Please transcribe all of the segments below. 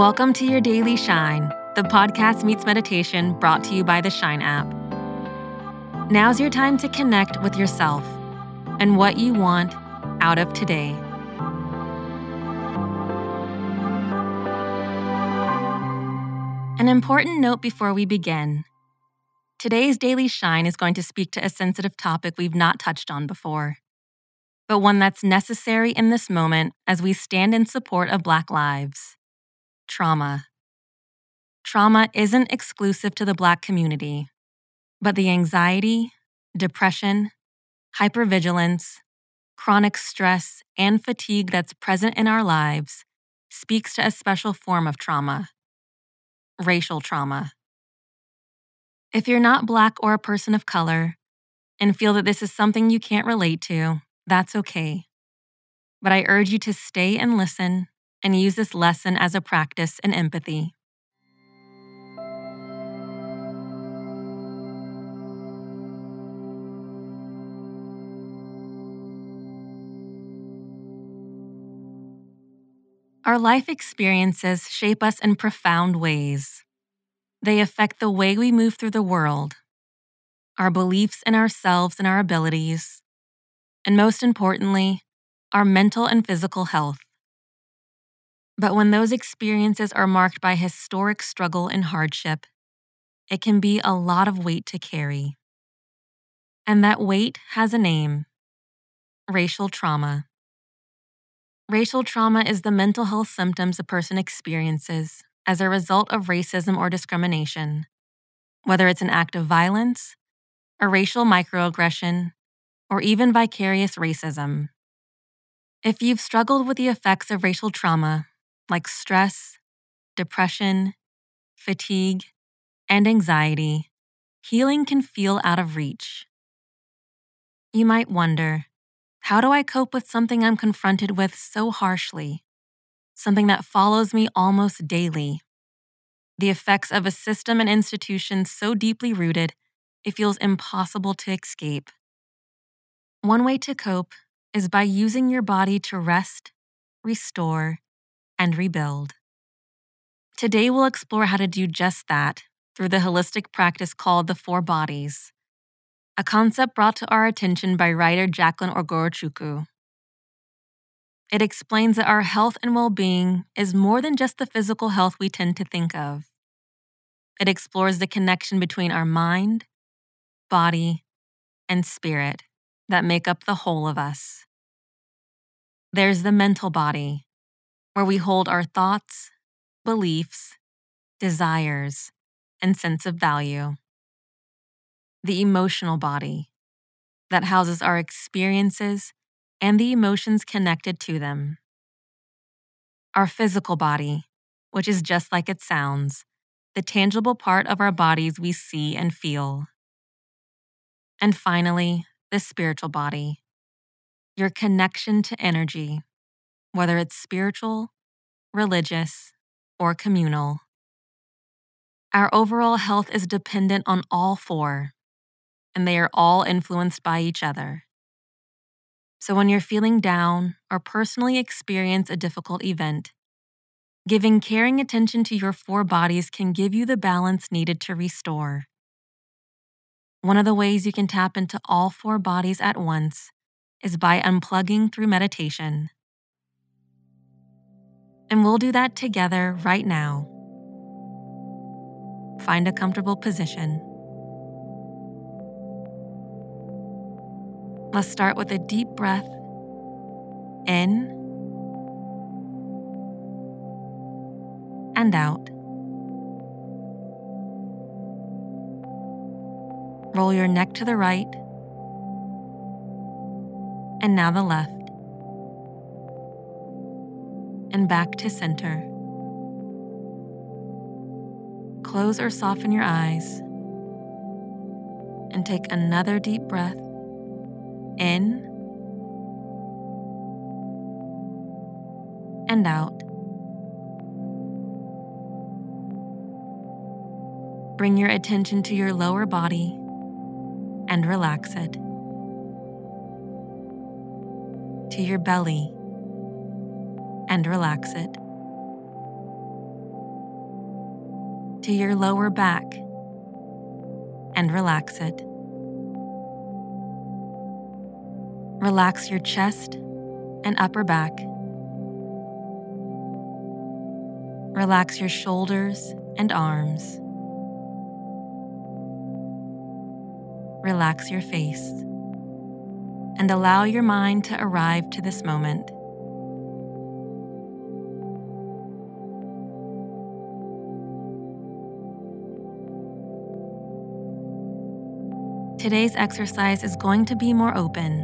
Welcome to your Daily Shine, the podcast meets meditation brought to you by the Shine app. Now's your time to connect with yourself and what you want out of today. An important note before we begin. Today's Daily Shine is going to speak to a sensitive topic we've not touched on before, but one that's necessary in this moment as we stand in support of Black lives trauma. Trauma isn't exclusive to the Black community, but the anxiety, depression, hypervigilance, chronic stress, and fatigue that's present in our lives speaks to a special form of trauma racial trauma. If you're not Black or a person of color and feel that this is something you can't relate to, that's okay. But I urge you to stay and listen and use this lesson as a practice in empathy. Our life experiences shape us in profound ways. They affect the way we move through the world, our beliefs in ourselves and our abilities, and most importantly, our mental and physical health. But when those experiences are marked by historic struggle and hardship, it can be a lot of weight to carry. And that weight has a name racial trauma. Racial trauma is the mental health symptoms a person experiences as a result of racism or discrimination, whether it's an act of violence, a racial microaggression, or even vicarious racism. If you've struggled with the effects of racial trauma, like stress, depression, fatigue, and anxiety, healing can feel out of reach. You might wonder how do I cope with something I'm confronted with so harshly? Something that follows me almost daily. The effects of a system and institution so deeply rooted, it feels impossible to escape. One way to cope is by using your body to rest, restore, and rebuild. Today, we'll explore how to do just that through the holistic practice called the Four Bodies, a concept brought to our attention by writer Jacquelyn Ogorchukwu. It explains that our health and well being is more than just the physical health we tend to think of. It explores the connection between our mind, body, and spirit that make up the whole of us. There's the mental body, where we hold our thoughts, beliefs, desires, and sense of value. The emotional body that houses our experiences and the emotions connected to them. Our physical body, which is just like it sounds, the tangible part of our bodies we see and feel. And finally, the spiritual body, your connection to energy whether it's spiritual, religious, or communal. Our overall health is dependent on all four, and they are all influenced by each other. So when you're feeling down or personally experience a difficult event, giving caring attention to your four bodies can give you the balance needed to restore. One of the ways you can tap into all four bodies at once is by unplugging through meditation. And we'll do that together right now. Find a comfortable position. Let's start with a deep breath in and out. Roll your neck to the right and now the left and back to center. Close or soften your eyes and take another deep breath in and out. Bring your attention to your lower body and relax it. To your belly and relax it. to your lower back and relax it. Relax your chest and upper back. Relax your shoulders and arms. Relax your face and allow your mind to arrive to this moment. Today's exercise is going to be more open.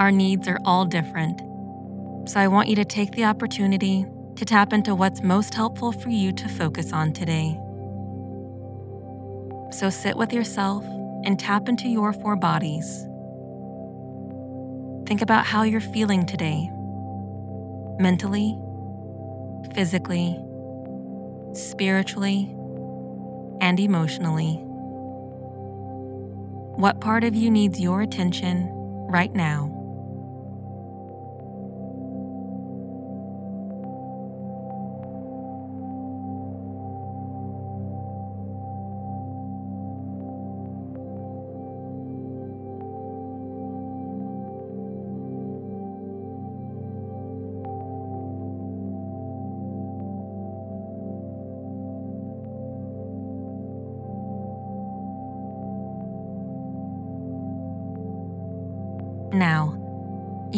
Our needs are all different, so I want you to take the opportunity to tap into what's most helpful for you to focus on today. So sit with yourself and tap into your four bodies. Think about how you're feeling today mentally, physically, spiritually, and emotionally. What part of you needs your attention right now?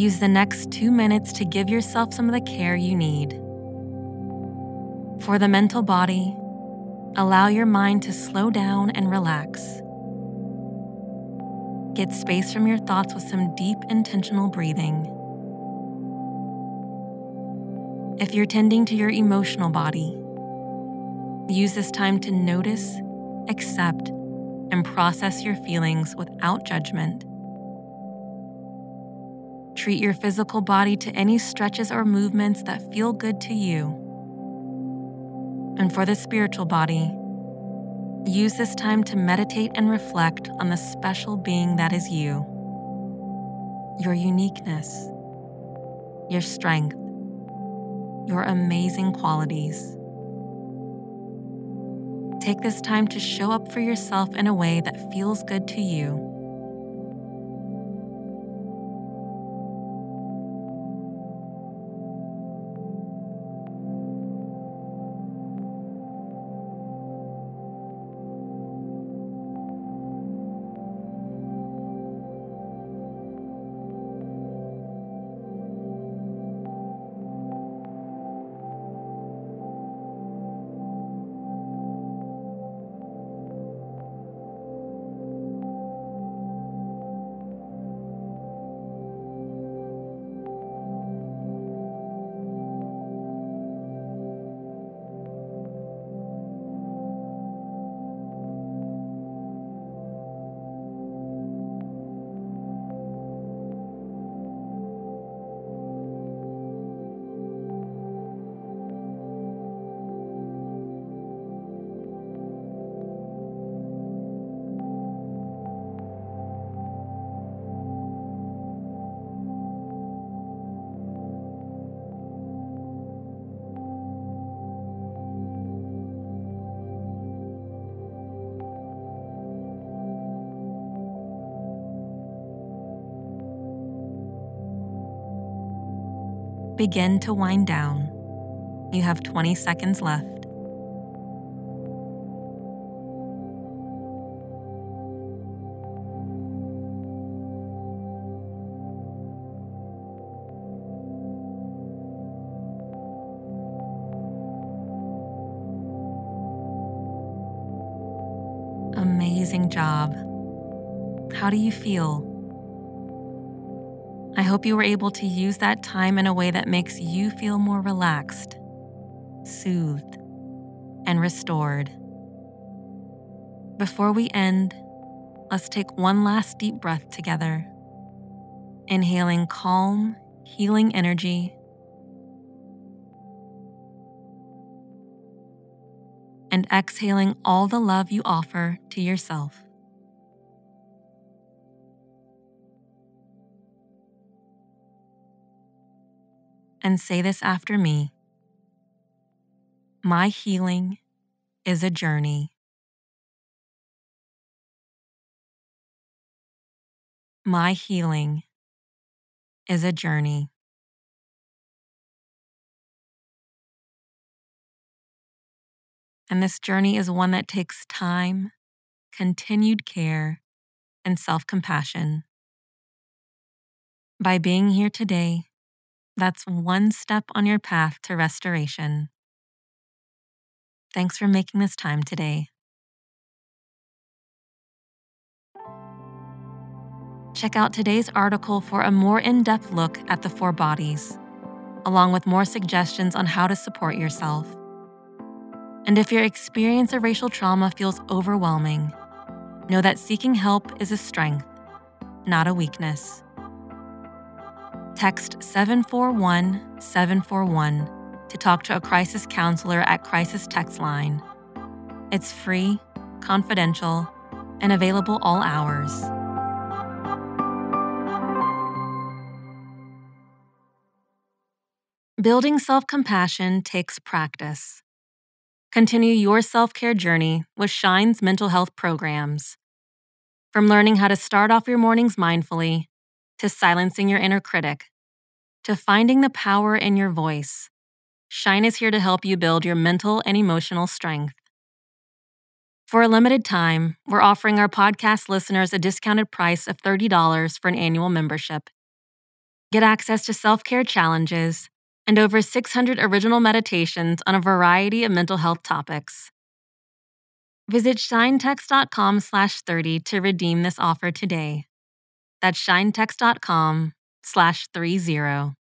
Use the next two minutes to give yourself some of the care you need. For the mental body, allow your mind to slow down and relax. Get space from your thoughts with some deep, intentional breathing. If you're tending to your emotional body, use this time to notice, accept, and process your feelings without judgment. Treat your physical body to any stretches or movements that feel good to you. And for the spiritual body, use this time to meditate and reflect on the special being that is you, your uniqueness, your strength, your amazing qualities. Take this time to show up for yourself in a way that feels good to you. Begin to wind down. You have 20 seconds left. Amazing job. How do you feel? I hope you were able to use that time in a way that makes you feel more relaxed, soothed, and restored. Before we end, let's take one last deep breath together, inhaling calm, healing energy. And exhaling all the love you offer to yourself. And say this after me My healing is a journey. My healing is a journey. And this journey is one that takes time, continued care, and self compassion. By being here today, that's one step on your path to restoration. Thanks for making this time today. Check out today's article for a more in depth look at the four bodies, along with more suggestions on how to support yourself. And if your experience of racial trauma feels overwhelming, know that seeking help is a strength, not a weakness. Text 741 741 to talk to a crisis counselor at Crisis Text Line. It's free, confidential, and available all hours. Building self compassion takes practice. Continue your self care journey with Shine's mental health programs. From learning how to start off your mornings mindfully, to silencing your inner critic, to finding the power in your voice, Shine is here to help you build your mental and emotional strength. For a limited time, we're offering our podcast listeners a discounted price of $30 for an annual membership. Get access to self care challenges and over 600 original meditations on a variety of mental health topics. Visit shinetext.com slash 30 to redeem this offer today. That's shinetext.com slash 30.